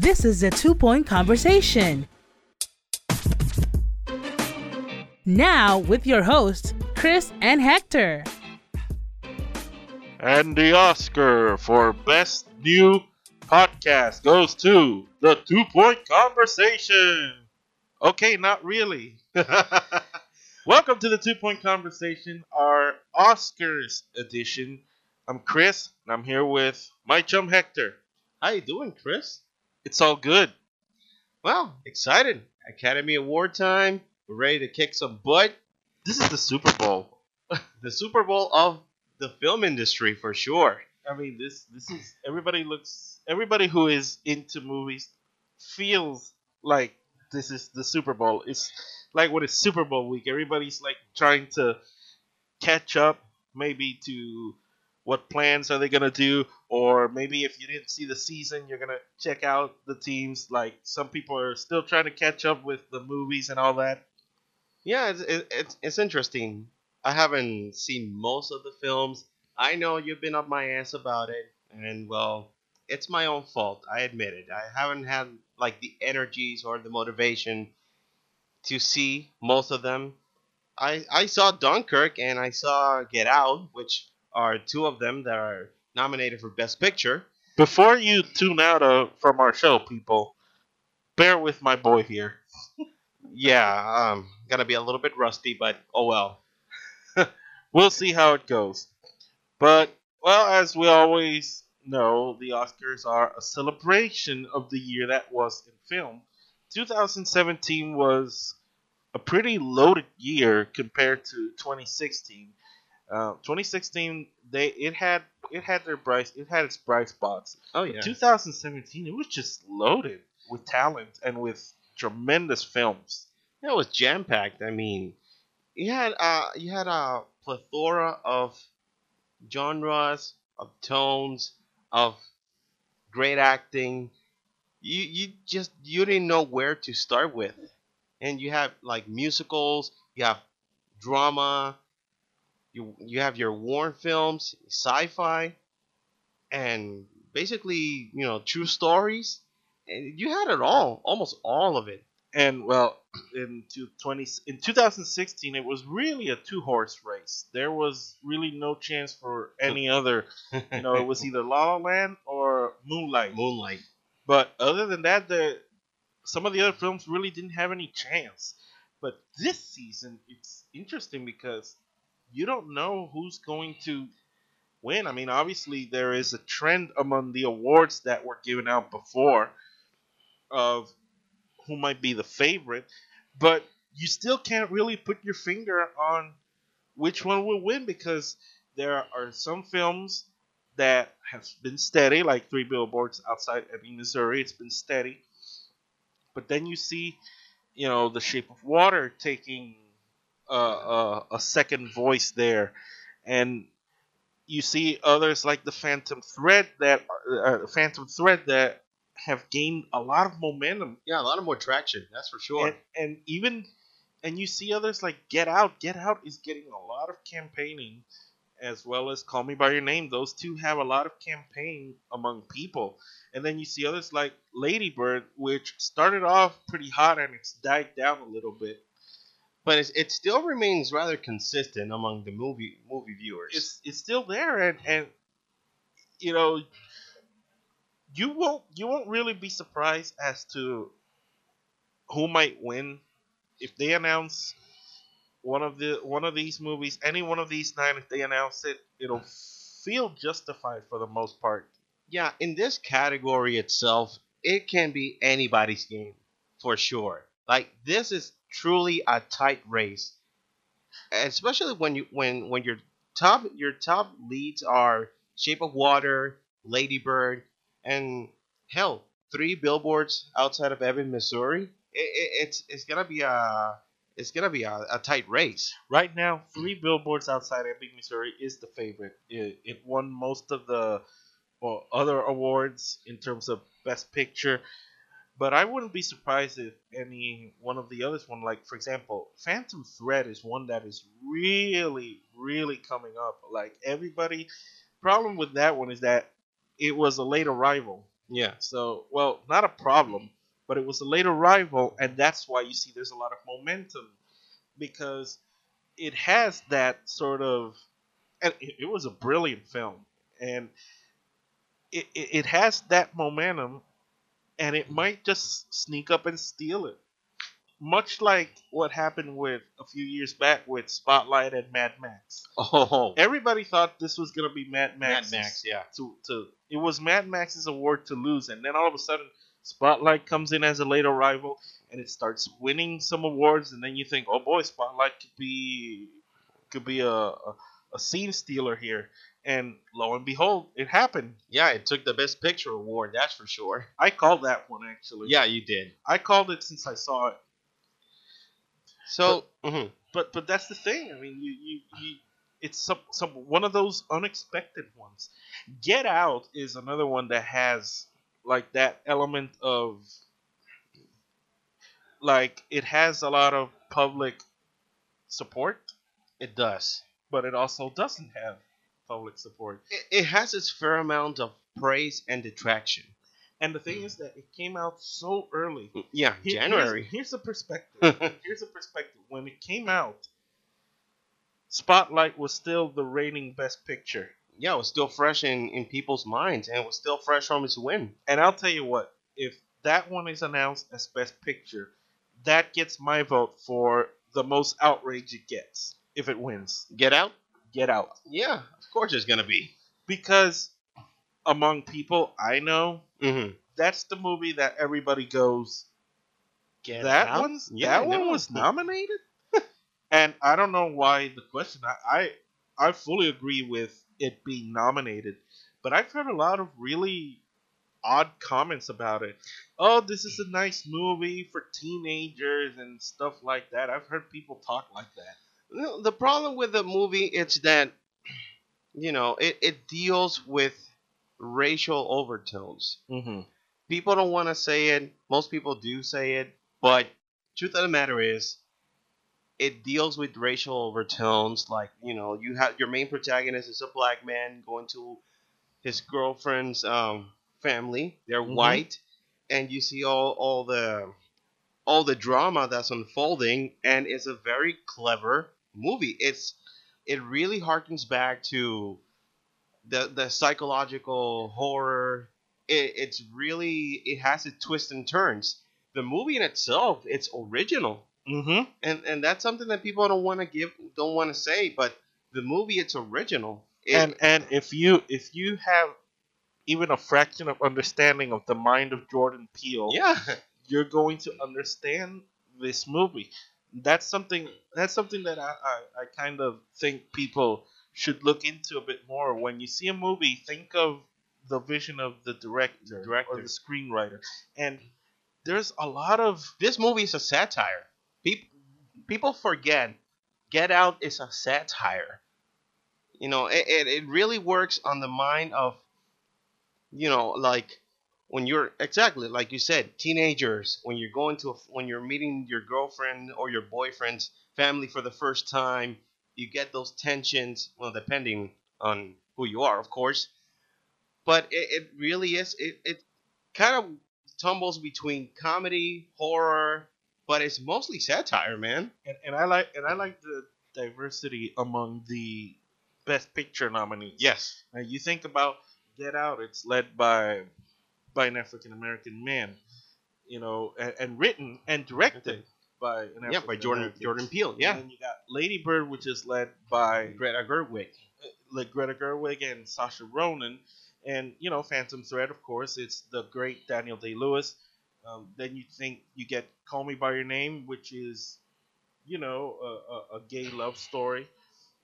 This is the Two Point Conversation. Now, with your hosts, Chris and Hector. And the Oscar for Best New Podcast goes to the Two Point Conversation. Okay, not really. Welcome to the Two Point Conversation, our Oscars edition. I'm Chris, and I'm here with my chum Hector. How you doing, Chris? It's all good. Well, excited. Academy Award time. We're ready to kick some butt. This is the Super Bowl. The Super Bowl of the film industry for sure. I mean, this this is everybody looks everybody who is into movies feels like this is the Super Bowl. It's like when it's Super Bowl week, everybody's like trying to catch up, maybe to what plans are they gonna do, or maybe if you didn't see the season, you're gonna check out the teams. Like some people are still trying to catch up with the movies and all that. Yeah, it's, it's, it's interesting. I haven't seen most of the films. I know you've been up my ass about it, and well, it's my own fault. I admit it. I haven't had like the energies or the motivation to see most of them. I I saw Dunkirk and I saw Get Out, which are two of them that are nominated for Best Picture. Before you tune out uh, from our show, people, bear with my boy here. Yeah, um, gonna be a little bit rusty, but oh well. we'll see how it goes. But, well, as we always know, the Oscars are a celebration of the year that was in film. 2017 was a pretty loaded year compared to 2016. Uh, 2016, they it had it had their bright it had its bright spots. Oh But 2017, it was just loaded with talent and with tremendous films. Yeah, it was jam packed. I mean, you had uh you had a plethora of genres, of tones, of great acting. You you just you didn't know where to start with, and you have like musicals, you have drama, you you have your war films, sci-fi, and basically you know true stories. And you had it all, almost all of it. and well in to 20 in 2016 it was really a two horse race there was really no chance for any other you know it was either la la land or moonlight Moonlight. but other than that the some of the other films really didn't have any chance but this season it's interesting because you don't know who's going to win i mean obviously there is a trend among the awards that were given out before of who might be the favorite, but you still can't really put your finger on which one will win because there are some films that have been steady, like Three Billboards Outside Ebbing, Missouri. It's been steady, but then you see, you know, The Shape of Water taking uh, uh, a second voice there, and you see others like the Phantom Thread that uh, Phantom Thread that have gained a lot of momentum Yeah, a lot of more traction. That's for sure. and, and even and you see others like Get Out. Get Out is getting a lot of campaigning, as well as Call Me by Your Name. Those two have a lot of campaign among people. And then you see others like Lady Bird, which started off pretty hot and it's died down a little bit. But it's, it still remains rather consistent among the movie movie viewers. It's it's still there, and and you know you won't you won't really be surprised as to who might win if they announce one of the one of these movies, any one of these nine. If they announce it, it'll feel justified for the most part. yeah, in this category itself, it can be anybody's game for sure. Like this is truly a tight race, especially when you when when your top your top leads are Shape of Water, Lady Bird, and hell, three billboards outside of Ebbing, Missouri. It, it, it's it's gonna be a it's gonna be a, a tight race. Right now, Three Billboards Outside of Ebbing, Missouri is the favorite. It, it won most of the well, other awards in terms of Best Picture, but I wouldn't be surprised if any one of the others one, Like, for example, Phantom Thread is one that is really, really coming up. Like, everybody. Problem with that one is that it was a late arrival. Yeah. So, well, not a problem, but it was a late arrival, and that's why you see there's a lot of momentum because it has that sort of, and it, was a brilliant film, and it, it, it has that momentum, and it might just sneak up and steal it. Much like what happened with a few years back with Spotlight and Mad Max. Oh. Everybody thought this was gonna be Mad Max. Mad Max, yeah. To, to it was Mad Max's award to lose, and then all of a sudden Spotlight comes in as a late arrival, and it starts winning some awards, and then you think, oh boy, Spotlight could be could be a a, a scene stealer here, and lo and behold, it happened. Yeah, it took the Best Picture award, that's for sure. I called that one actually. Yeah, you did. I called it since I saw it. So, mhm. But but that's the thing. I mean, you you, you it's some some one of those unexpected ones. Get Out is another one that has like that element of like it has a lot of public support, it does. but it also doesn't have public support. It, it has its fair amount of praise and detraction. And the thing is that it came out so early. Mm, yeah, Here- January. Here's, here's a perspective. here's a perspective. When it came out, Spotlight was still the reigning best picture. yeah, it was still fresh in, in people's minds, and it was still fresh from its win. And I'll tell you what, if that one is announced as best picture, that gets my vote for the most outrage it gets if it wins. Get out? Get out. Yeah, of course it's gonna be. Because among people I know, Mm-hmm. that's the movie that everybody goes, Get that out? one's Yeah, that one was nominated? and I don't know why the question I, I I fully agree with it being nominated, but I've heard a lot of really odd comments about it. Oh, this is a nice movie for teenagers and stuff like that. I've heard people talk like that. The problem with the movie is that you know it, it deals with racial overtones. Mm-hmm. People don't want to say it. Most people do say it, but truth of the matter is, it deals with racial overtones. Like you know, you have your main protagonist is a black man going to his girlfriend's um, family. They're Mhm. white, and you see all all the all the drama that's unfolding, and it's a very clever movie. It's it really harkens back to the the psychological horror. It, it's really it has its twists and turns. The movie in itself, it's original, Mm-hmm. and and that's something that people don't want to give, don't want to say. But the movie, it's original. It- And and if you if you have even a fraction of understanding of the mind of Jordan Peele, yeah, you're going to understand this movie. That's something. That's something that I, I, I kind of think people should look into a bit more. When you see a movie, think of the vision of the director, Director. or the screenwriter, and there's a lot of this movie is a satire. People people forget Get Out is a satire. You know, it, it, it really works on the mind of you know, like when you're exactly like you said, teenagers, when you're going to a, when you're meeting your girlfriend or your boyfriend's family for the first time, you get those tensions, well depending on who you are, of course. But it, it really is it, it kind of tumbles between comedy, horror, but it's mostly satire, man. and, and I like and I like the diversity among the best picture nominees. Yes. Now you think about Get Out, it's led by by an African American man, you know, and, and written and directed by an Yeah, by Jordan Jordan Peele. Yeah, And then you got Lady Bird, which is led by Greta Gerwig. like Greta Gerwig and Saoirse Ronan, and you know Phantom Thread, of course, it's the great Daniel Day Lewis. Um, then you think you get Call Me by Your Name, which is, you know, a, a, a gay love story.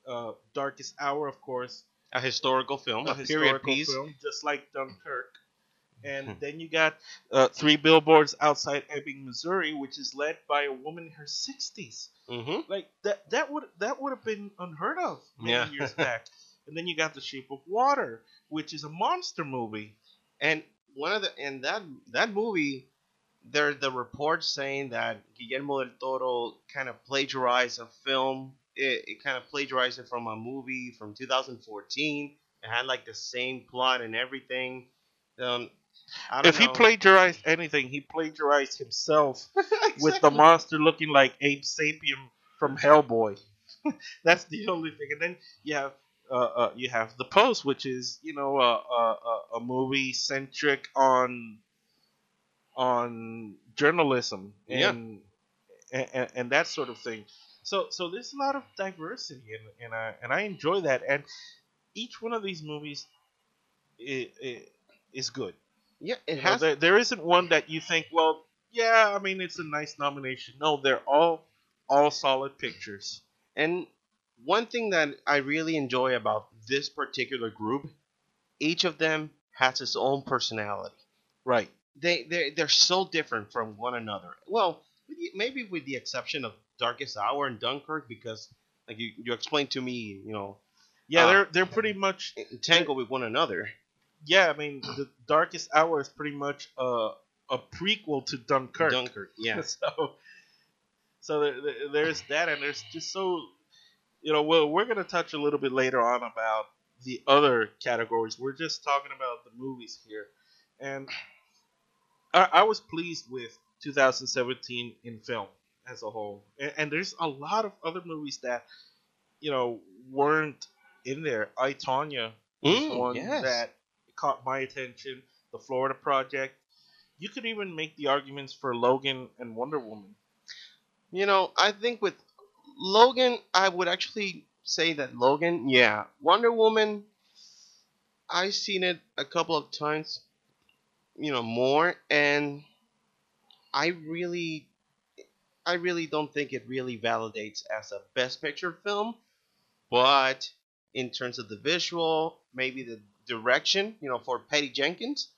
Uh, Darkest Hour, of course, A historical film, a a, period piece. film, just like Dunkirk. And Hmm. then you got uh, Three Billboards Outside Ebbing, Missouri, which is led by a woman in her 60s. Mm-hmm. Like that that would that would have been unheard of many Yeah. years back. And then you got The Shape of Water, which is a monster movie. And one of the and that that movie, there the reports saying that Guillermo del Toro kind of plagiarized a film. It, it kind of plagiarized it from a movie from 2014. It had like the same plot and everything. Um, I don't If he plagiarized anything, he plagiarized himself with the monster looking like Abe Sapien from Hellboy. That's the only thing. And then you have uh, uh, you have the Post, which is you know uh, a movie centric on on journalism Yeah. and, and and that sort of thing. So so there's a lot of diversity and and I and I enjoy that. And each one of these movies i i is good. Yeah, it You know, has. there, there isn't one that you think, well, yeah, I mean, it's a nice nomination. No, they're all all solid pictures. And one thing that I really enjoy about this particular group, each of them has its own personality. Right. They they they're so different from one another. Well, maybe with the exception of Darkest Hour and Dunkirk, because like you, you explained to me, you know, Yeah, Uh, they're they're pretty much. entangled with one another. Yeah, I mean, the Darkest Hour is pretty much a a prequel to Dunkirk. Dunkirk, yeah. so so there, there- there's that, and there's just so you know. Well, we're gonna touch a little bit later on about the other categories. We're just talking about the movies here, and I, I was pleased with 2017 in film as a whole, and, and there's a lot of other movies that you know weren't in there. I Tonya was Mm, one yes. that caught my attention. The Florida Project. You could even make the arguments for Logan and Wonder Woman. You know, I think with Logan, I would actually say that Logan, yeah. Wonder Woman, I've seen it a couple of times, you know, more, and I really, I really don't think it really validates as a Best Picture film, but in terms of the visual, maybe the direction, you know, for Patty Jenkins,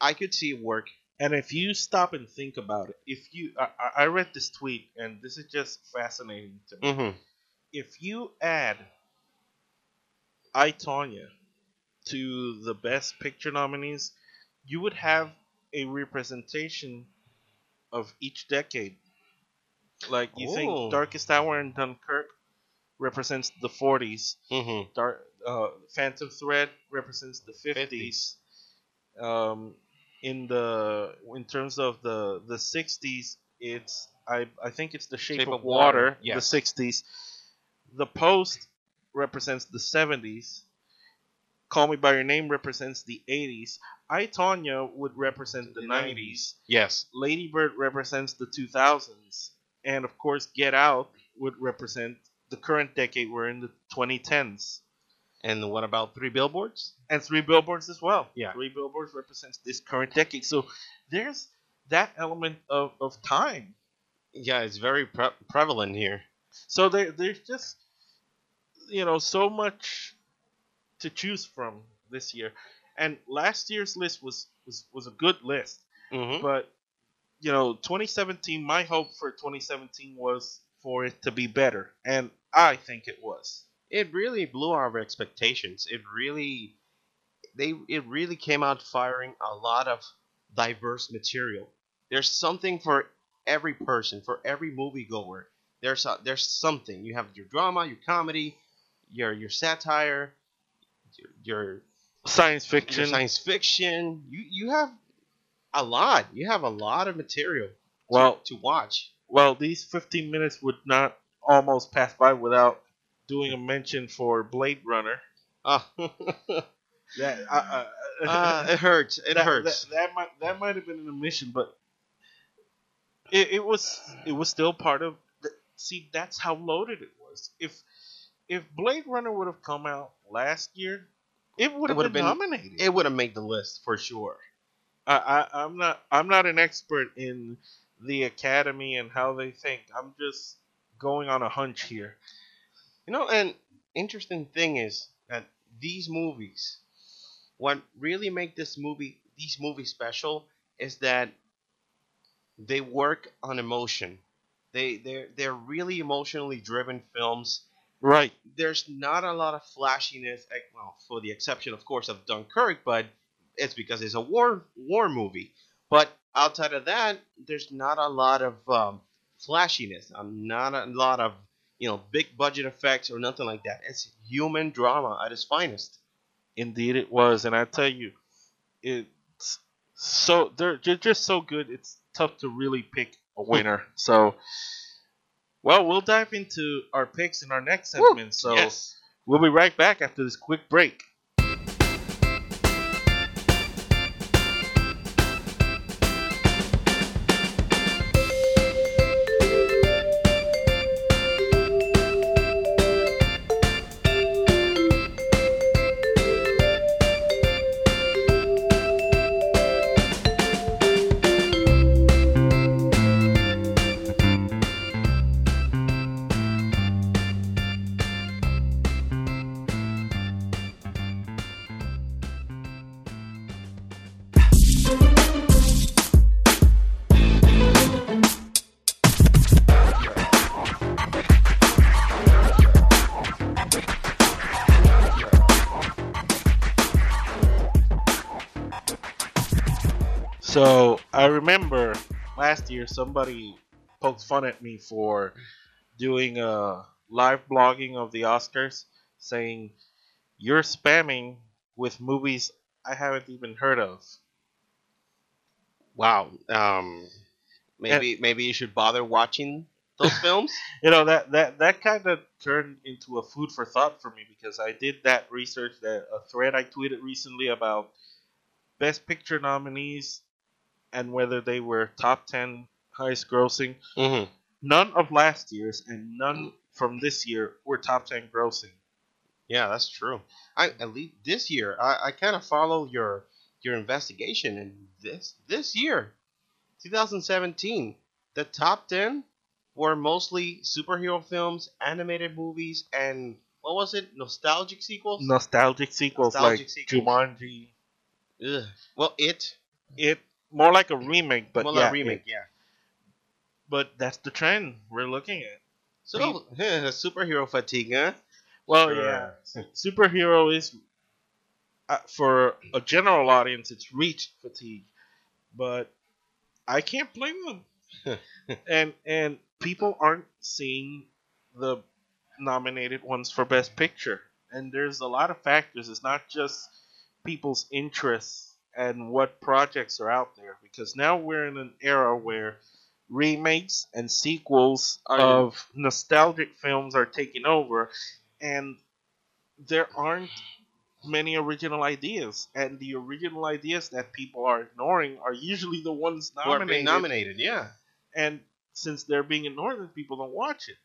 I could see it work. And if you stop and think about it, if you, I, I- read this tweet, and this is just fascinating to me. Mm-hmm. If you add I Tonya to the Best Picture nominees, you would have a representation of each decade. Like you Oh. think Darkest Hour and Dunkirk represents the 40s. Mm-hmm. Dark uh, Phantom Thread represents the 50s. Um, in the in terms of the the 60s, it's I I think it's the Shape, Shape of, of Water, Water. yes. The 60s. The Post represents the 70s. Call Me by Your Name represents the 80s. I Tonya would represent the, The 90s. Yes. Lady Bird represents the 2000s, and of course, Get Out would represent the current decade. We're in the 2010s, And what about Three Billboards? and Three Billboards as well. Yeah. Three Billboards represents this current decade. So there's that element of, of time. Yeah, it's very pre- prevalent here. So there, there's just you know so much to choose from this year, and last year's list was was, was a good list. Mm-hmm. but you know 2017 my hope for 2017 was for it to be better and i think it was It really blew our expectations. It really, they, it really came out firing a lot of diverse material. There's something for every person, for every moviegoer. There's a, there's something. You have your drama, your comedy, your your satire, your your, science your fiction science fiction. You you have a lot. You have a lot of material. to- well to watch. well these 15 minutes would not almost pass by without doing a mention for blade runner Uh, that uh, uh, uh, it hurts. It that, hurts. That, that might that might have been an omission, but it, it was it was still part of. The, see, that's how loaded it was. If if Blade Runner would have come out last year, it would have would've been, been- nominated. it would have made the list for sure. I, I I'm not I'm not an expert in the Academy and how they think. I'm just going on a hunch here. You know, and interesting thing is that these movies, what really make this movie these movies special is that they work on emotion. They they're they're really emotionally driven films. Right. There's not a lot of flashiness, eh, well, for the exception, of course, of Dunkirk, but it's because it's a war war movie. But outside of that, there's not a lot of um, flashiness. Um, not a lot of you know big budget effects or nothing like that. It's human drama at its finest. Indeed, it was, and I tell you, it's so they're, they're just so good. It's tough to really pick a hmm. winner. so, well, we'll dive into our picks in our next segment. So yes. we'll be right back after this quick break. So I remember last year somebody poked fun at me for doing a live blogging of the Oscars, saying you're spamming with movies I haven't even heard of. Wow. Um, maybe maybe you should bother watching those films. You know that that that kind of turned into a food for thought for me because I did that research that a thread I tweeted recently about best picture nominees and whether they were top 10 highest grossing. Mm-hmm. None of last year's and none from this year were top 10 grossing. Yeah, that's true. I at least this year, I, I kind of follow your your investigation, and this this year, 2017, the top 10 were mostly superhero films, animated movies, and what was it? Nostalgic sequels. Nostalgic sequels Nostalgic like sequels. Jumanji. Ugh. Well, it It more like a remake, but more yeah, a remake, it- yeah. but that's the trend we're looking at. So superhero fatigue, huh? Well, Sure. yeah, superhero is uh, for a general audience, it's reach fatigue, but I can't blame them. and and people aren't seeing the nominated ones for best picture, and there's a lot of factors. It's not just people's interests and what projects are out there, because now we're in an era where remakes and sequels Are- of nostalgic films are taking over and there aren't many original ideas and the original ideas that people are ignoring are usually the ones nominated, being nominated, yeah. and since they're being ignored then people don't watch it.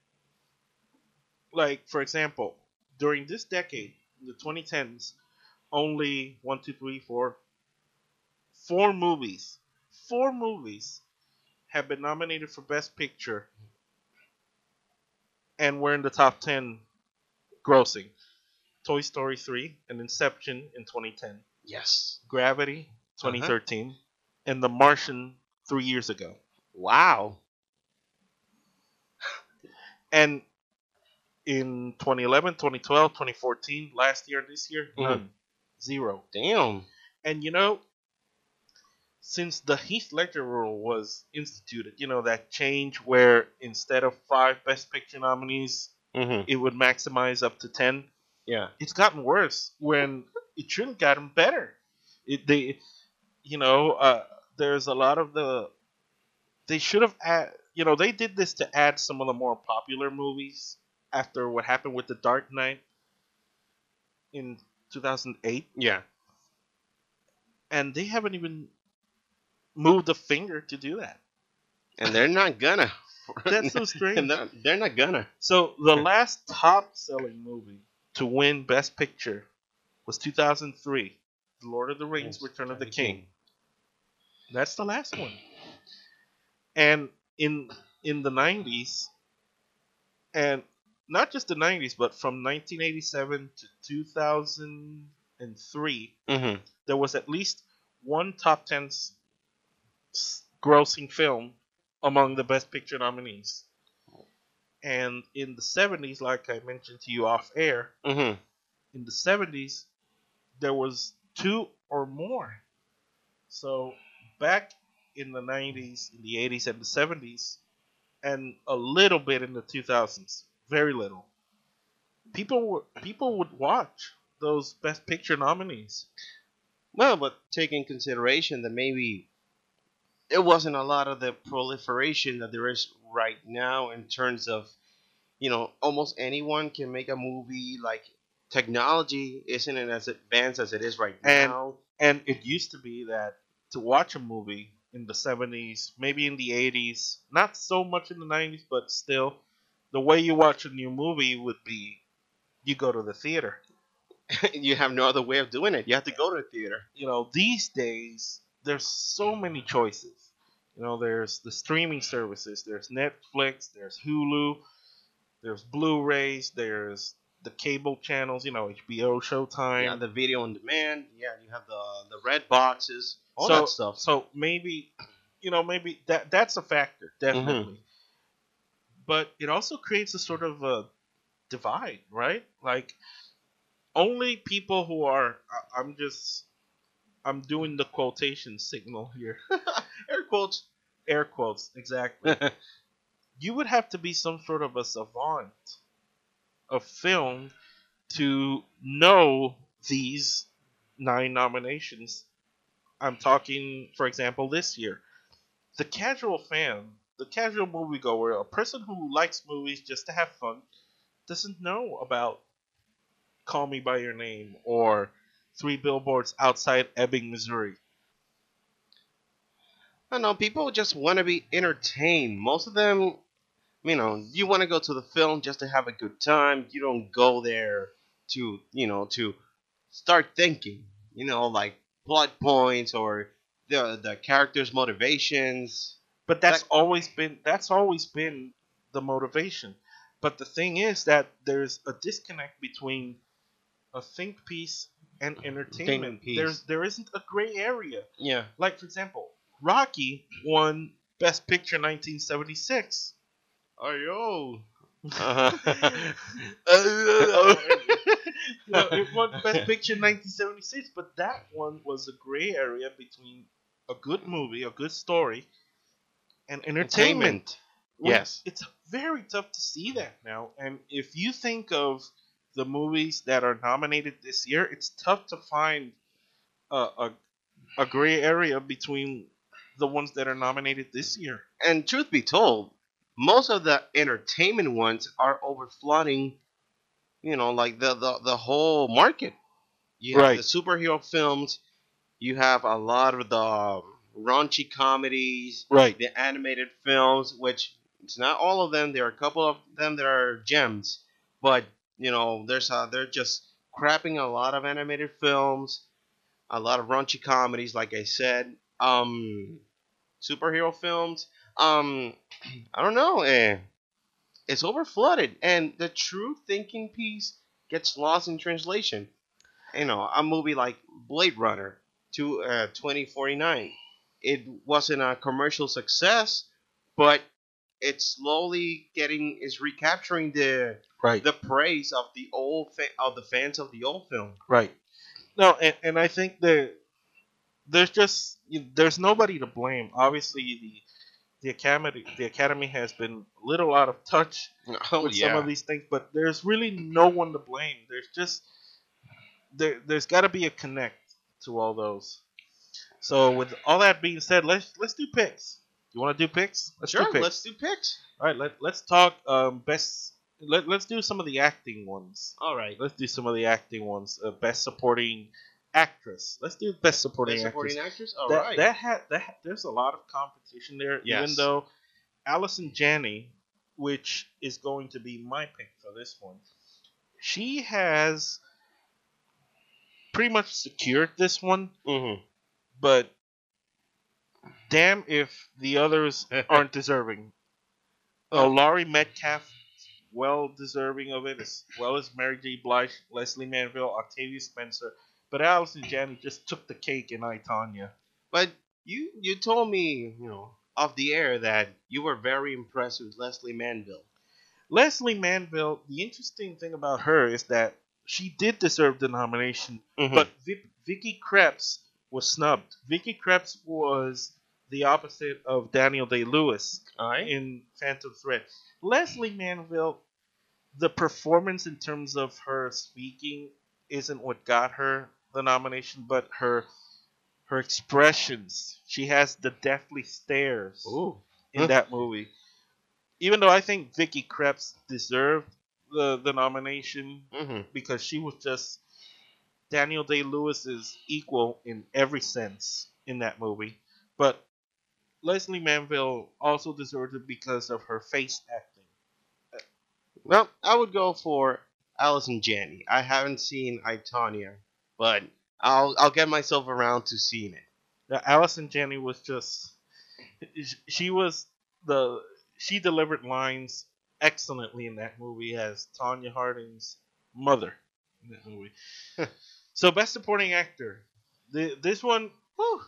Like for example during this decade the 2010s only one two three four four movies. Four movies have been nominated for best picture. And were in the top 10 grossing. Toy story 3 and inception in 2010 Yes. gravity 2013 and the martian three years ago. Wow. and in 2011 2012 2014 last year and this year Mhm. none. Zero. Damn. and you know since the heath ledger rule was instituted you know that change where instead of five best picture nominees Mm-hmm. it would maximize up to 10 Yeah. it's gotten worse when it should have gotten better it they you know uh, there's a lot of the they should have add, you know they did this to add some of the more popular movies after what happened with the dark knight in 2008 Yeah. and they haven't even moved the finger to do that And they're not gonna. that's so strange And they're, they're not gonna. So the last top selling movie to win Best Picture was 2003, The Lord of the Rings: Return of the King. That's the last one. And in in the 90s, and not just the 90s, but from 1987 to 2003, Mm-hmm. there was at least one top 10 s- s- grossing film among the Best Picture nominees. And in the 70s, like I mentioned to you off air, Mm-hmm. in the 70s, there was two or more. So back in the 90s, in the 80s, and the 70s, and a little bit in the 2000s, very little. People were people would watch those Best Picture nominees. Well, but take in consideration that maybe it wasn't a lot of the proliferation that there is right now in terms of, you know, almost anyone can make a movie. Like technology isn't as advanced as it is right And- now. And it used to be that to watch a movie in the 70s, maybe in the 80s, not so much in the 90s, but still, the way you watch a new movie would be you go to the theater. you have no other way of doing it. You have to go to the theater. You know, these days, there's so many choices. You know, there's the streaming services, there's Netflix, there's Hulu, there's Blu rays, there's the cable channels, you know, HBO, Showtime. Yeah, the video on demand. Yeah, you have the the red boxes, all so, that stuff. So maybe, you know, maybe that that's a factor, definitely. Mm-hmm. But it also creates a sort of a divide, right? Like only people who are I- I'm just I'm doing the quotation signal here. Air quotes. Air quotes, exactly. you would have to be some sort of a savant of film to know these nine nominations. I'm talking, for example, this year. The casual fan, the casual moviegoer, a person who likes movies just to have fun, doesn't know about Call Me By Your Name or Three Billboards Outside Ebbing, Missouri. I know. People just want to be entertained. Most of them, you know, you want to go to the film just to have a good time. You don't go there to, you know, to start thinking. You know, like plot points or the the characters' motivations. But that's That- always been that's always been the motivation. But the thing is that there's a disconnect between a think piece and entertainment. Entertainment piece. There's there isn't a gray area. Yeah. Like for example, Rocky won Best Picture 1976. Ayo. Uh-huh. you know, it won Best Picture in 1976, but that one was a gray area between a good movie, a good story, and entertainment. Well, Yes. It's very tough to see that now. And if you think of the movies that are nominated this year, it's tough to find a, a, a gray area between the ones that are nominated this year. And truth be told, most of the entertainment ones are overflooding, you know, like the, the, the whole market. You have Right. the superhero films, you have a lot of the um, raunchy comedies, Right. the animated films, which it's not all of them. There are a couple of them that are gems, but you know, there's uh, they're just crapping a lot of animated films, a lot of raunchy comedies, like I said. Um, superhero films. Um, I don't know. Eh, it's over flooded, and the true thinking piece gets lost in translation. You know, a movie like Blade Runner to uh, 2049. It wasn't a commercial success, but it's slowly getting is recapturing the Right. the praise of the old fa- of the fans of the old film. Right. No, and, and I think that there's just there's nobody to blame. Obviously, the the academy the academy has been a little out of touch Oh with some of these things, but there's really no one to blame. There's just there there's got to be a connect to all those. So with all that being said, let's let's do picks. You want to do picks? Let's sure, do picks. let's do picks. All right, let, let's talk um, best. Let, let's do some of the acting ones. All right. Let's do some of the acting ones. Uh, best supporting actress. Let's do best supporting Best actress. supporting actress. All that right. that had that had- there's a lot of competition there. Even though Allison Janney, which is going to be my pick for this one, she has pretty much secured this one. mm-hmm. But damn if the others aren't deserving. Uh, Laurie Metcalf, well deserving of it, as well as Mary J. Blige, Lesley Manville, Octavia Spencer. But Allison Janney just took the cake in I, Tonya. But you you told me you know off the air that you were very impressed with Lesley Manville. Lesley Manville, the interesting thing about her is that she did deserve the nomination, Mm-hmm. but Vic- Vicky Krieps was snubbed. Vicky Krieps was the opposite of Daniel Day Lewis. right. in Phantom Thread. Lesley Manville, the performance in terms of her speaking isn't what got her the nomination, but her her expressions. She has the deathly stares Ooh. in that movie. Even though I think Vicky Krieps deserved the the nomination hmm because she was just Daniel Day Lewis's equal in every sense in that movie. But Lesley Manville also deserved it because of her face acting. Well, I would go for Allison Janney. I haven't seen I Tonya, but I'll I'll get myself around to seeing it. Now, Allison Janney was just she was the she delivered lines excellently in that movie as Tonya Harding's mother in that movie. so best supporting actor, the, this one, whew,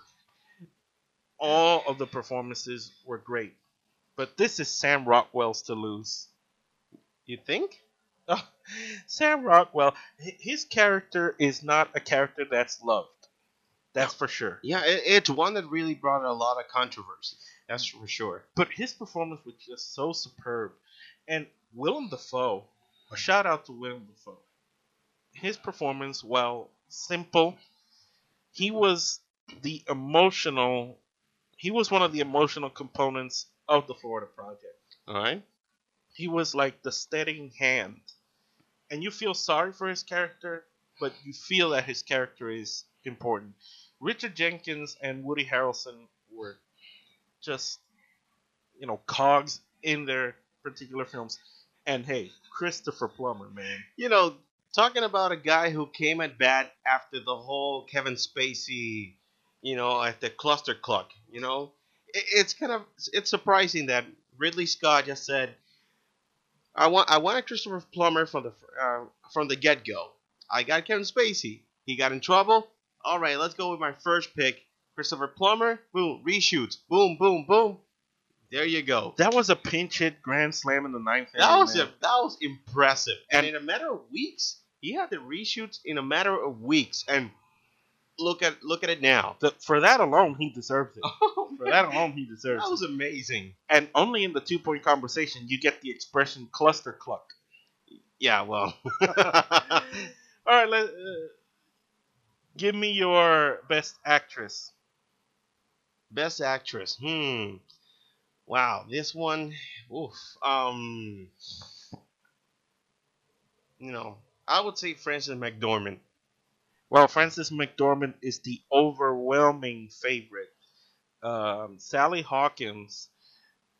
all of the performances were great, but this is Sam Rockwell's to lose. You think? Oh, Sam Rockwell, hi- his character is not a character that's loved. That's for sure. Yeah, it, it's one that really brought a lot of controversy. That's for sure. But his performance was just so superb. And Willem Dafoe, a shout out to Willem Dafoe. His performance, while simple, he was the emotional, he was one of the emotional components of the Florida Project. All right. He was like the steadying hand. And you feel sorry for his character, but you feel that his character is important. Richard Jenkins and Woody Harrelson were just, you know, cogs in their particular films. And hey, Christopher Plummer, man. You know, talking about a guy who came at bat after the whole Kevin Spacey, you know, at the cluster cluck. You know, it's kind of it's surprising that Ridley Scott just said, "I want I wanted Christopher Plummer from the uh, from the get go. I got Kevin Spacey. He got in trouble. All right, let's go with my first pick, Christopher Plummer. Boom, reshoots. Boom, boom, boom. There you go. That was a pinch hit grand slam in the ninth That inning, was man. a, that was impressive. And, And- in a matter of weeks, he had the reshoots in a matter of weeks. And look at look at it now. The- for that alone, he deserves it. Oh, For that alone, he deserves it. that was amazing. And only in the two point conversation you get the expression cluster cluck. Yeah, well. All right, let, uh, give me your best actress. Best actress. Hmm. Wow, this one. Oof. Um. You know, I would say Frances McDormand. Well, Frances McDormand is the overwhelming favorite. Um, Sally Hawkins,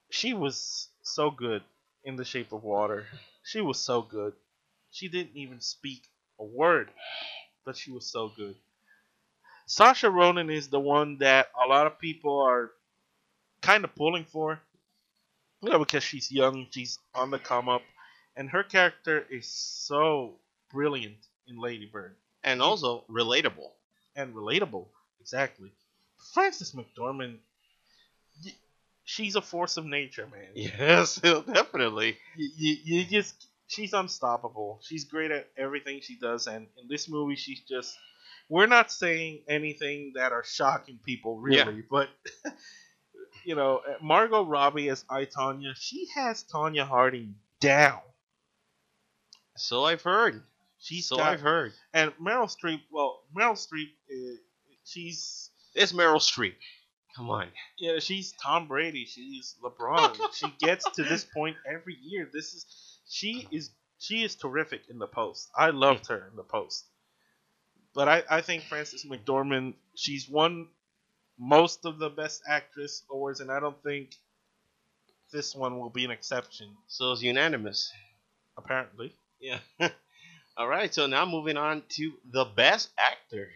she was so good in The Shape of Water. She was so good. She didn't even speak a word, but she was so good. Saoirse Ronan is the one that a lot of people are kind of pulling for. You know, because she's young, she's on the come up, and her character is so brilliant in Lady Bird And also relatable. and relatable. Exactly. Frances McDormand, she's a force of nature, man. Yes, definitely. You, you, you just, she's unstoppable. She's great at everything she does, and in this movie, she's just. We're not saying anything that are shocking people, really, but you know, uh, Margot Robbie as I Tonya, she has Tonya Harding down. So I've heard. She's so got, I've heard. and Meryl Streep. Well, Meryl Streep, uh, she's It's Meryl Streep. Come on. Yeah, she's Tom Brady. She's LeBron. she gets to this point every year. This is she is she is terrific in the post. I loved her in the post. But I, I think Frances McDormand, she's won most of the best actress awards, and I don't think this one will be an exception, So it's unanimous. apparently. Yeah. All right. So now moving on to the best actor.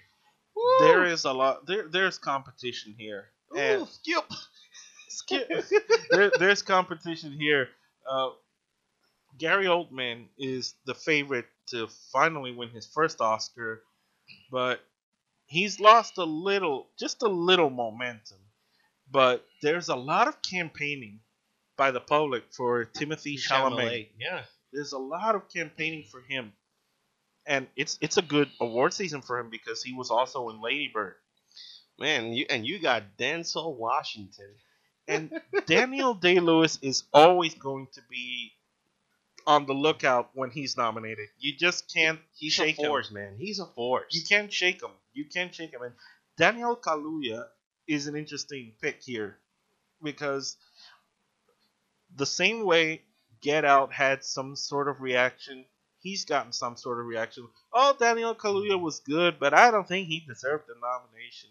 There is a lot there there's competition here. And Ooh, skip. skip. there, there's competition here. Uh, Gary Oldman is the favorite to finally win his first Oscar, but he's lost a little, just a little momentum. But there's a lot of campaigning by the public for Timothée Chalamet. Yeah. There's a lot of campaigning for him, and it's it's a good award season for him because he was also in Lady Bird. Man, you and you got Denzel Washington. And Daniel Day Lewis is always going to be on the lookout when he's nominated. You just can't He's shake a force, man. He's a force. You can't shake him. You can't shake him. And Daniel Kaluuya is an interesting pick here because the same way Get Out had some sort of reaction, he's gotten some sort of reaction. Oh, Daniel Kaluuya hmm. was good, but I don't think he deserved the nomination.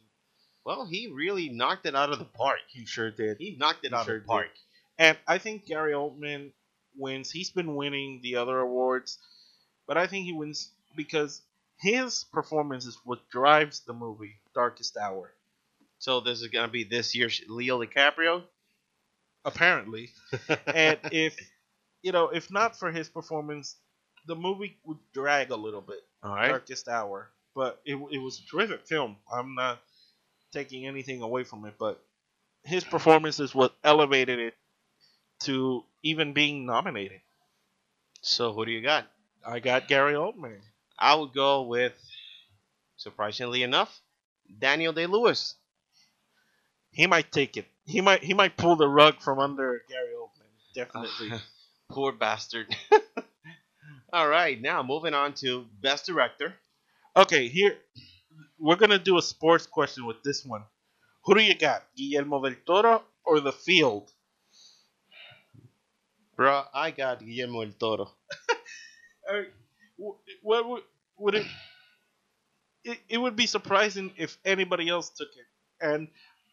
Well, he really knocked it out of the park. He sure did. He knocked it He out sure of the park. And I think Gary Oldman wins. He's been winning the other awards, but I think he wins because his performance is what drives the movie Darkest Hour. So this is gonna be this year's Leo DiCaprio. Apparently, and if you know, if not for his performance, the movie would drag a little bit. All right. Darkest Hour, but it, it was a terrific film. I'm not taking anything away from it, but his performance is what elevated it to even being nominated. So who do you got? I got Gary Oldman. I would go with, surprisingly enough, Daniel Day Lewis. He might take it. He might he might pull the rug from under Gary Oldman. Definitely. Poor bastard. All right, now moving on to Best Director. okay, here we're gonna do a sports question with this one. Who do you got, Guillermo del Toro or The Field? Bro, I got Guillermo del Toro. What would would it, it? It would be surprising if anybody else took it, and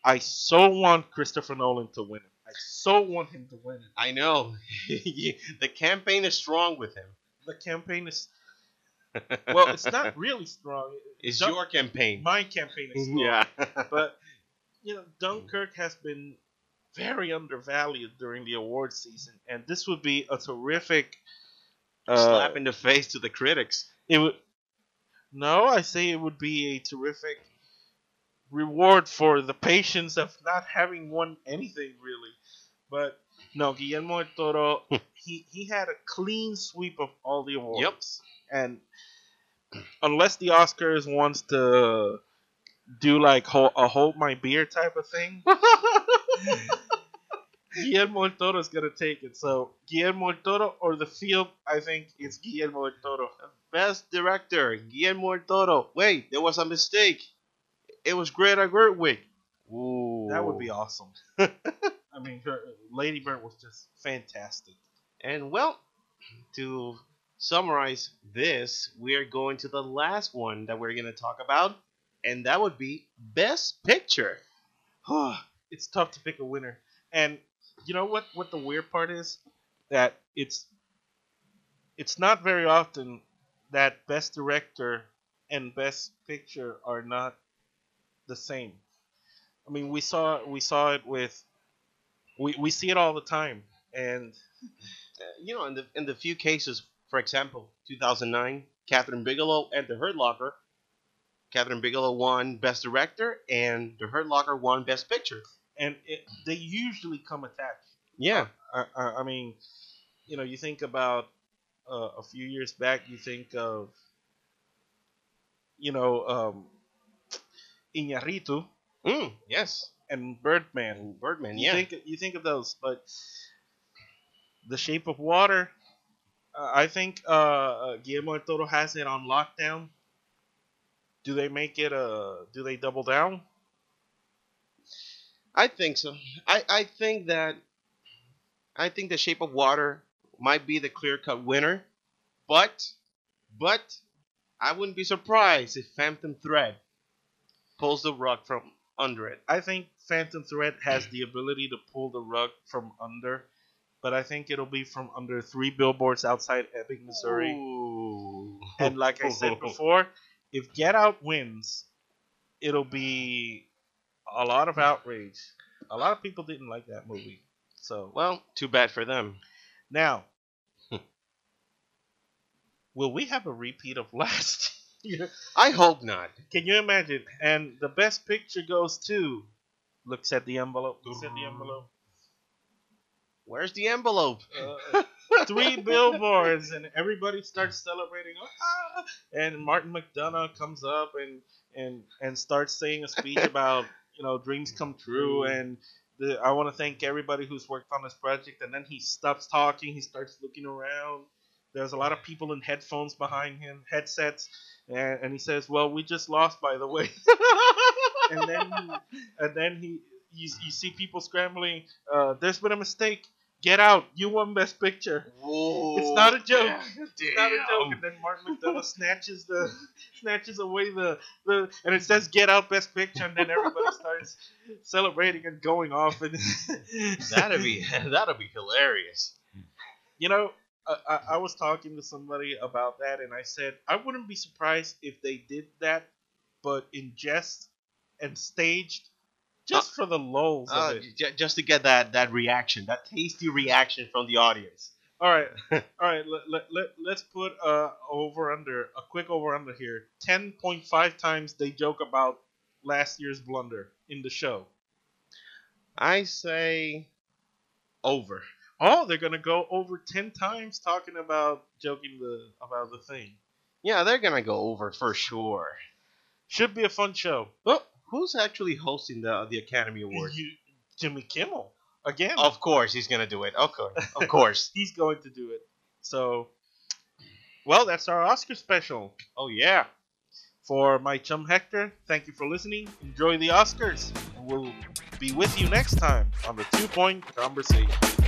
I so want Christopher Nolan to win it. I so want him to win it. I know. the campaign is strong with him. The campaign is well, it's not really strong. It's Dun- your campaign. my campaign is strong, yeah. but you know, Dunkirk has been very undervalued during the award season, and this would be a terrific uh, Slap in the face to the critics. It would. No, I say it would be a terrific reward for the patience of not having won anything really. But no, Guillermo del Toro, hmm. he he had a clean sweep of all the awards. Yep. And unless the Oscars wants to do like hold, a hold my beer type of thing, Guillermo del Toro is gonna take it. So Guillermo del Toro or the field, I think it's Guillermo del Toro. Best director, Guillermo del Toro. Wait, there was a mistake. It was Greta Gerwig. Ooh. That would be awesome. I mean, her, Lady Bird was just fantastic. And well, to summarize this, we are going to the last one that we're going to talk about, and that would be Best Picture. it's tough to pick a winner, and you know what? What the weird part is that it's it's not very often that best director and best picture are not the same. I mean, we saw we saw it with we we see it all the time, and Uh, you know, in the in the few cases, for example, 2009, Kathryn Bigelow and The Hurt Locker. Kathryn Bigelow won Best Director, and The Hurt Locker won Best Picture. and it, they usually come attached. Yeah. I, I, I mean, you know, you think about uh, a few years back, you think of, you know, um, Iñárritu Mm, yes. And Birdman. And Birdman. You Yeah. think you think of those, but The Shape of Water, uh, I think uh, uh, Guillermo del Toro has it on lockdown. Do they make it? Uh, do they double down? I think so. I, I think that I think the Shape of Water might be the clear cut winner, but but I wouldn't be surprised if Phantom Thread pulls the rug from under it. I think Phantom Thread has the ability to pull the rug from under, but I think it'll be from under three billboards outside Ebbing, Missouri. Ooh. And like I said before, if Get Out wins, it'll be a lot of outrage. A lot of people didn't like that movie. So well, too bad for them. now, will we have a repeat of last year? I hope not. Can you imagine? And the best picture goes to. Looks at the envelope. Looks at the envelope. Where's the envelope? Uh, three billboards and everybody starts celebrating ah! and Martin McDonagh comes up and and and starts saying a speech about you know dreams come true and the, i want to thank everybody who's worked on this project and then he stops talking he starts looking around there's a lot of people in headphones behind him headsets and, and he says well we just lost by the way and then and then he you, you see people scrambling. Uh, there's been a mistake. Get out! You won Best Picture. Whoa, It's not a joke. It's not a joke. And then Martin McDonagh snatches the snatches away the, the and it says "Get out, Best Picture," and then everybody starts celebrating and going off. And That'd be that'd be hilarious. you know, I, I, I was talking to somebody about that, and I said I wouldn't be surprised if they did that, but in jest and staged, just for the lulls Uh, of it. j- just to get that that reaction, that tasty reaction from the audience. All right, all right. Let, let, let, let's put uh over under a quick over under here. Ten point five times they joke about last year's blunder in the show. I say over. Oh, they're gonna go over ten times talking about joking the about the thing. Yeah, they're gonna go over for sure. Should be a fun show. Well, who's actually hosting the the Academy Awards? You, Jimmy Kimmel again. Of course, he's gonna do it. Of course, of course. He's going to do it. So, well, that's our Oscar special. Oh yeah. For my chum Hector, thank you for listening. Enjoy the Oscars, and we'll be with you next time on the Two Point Conversation.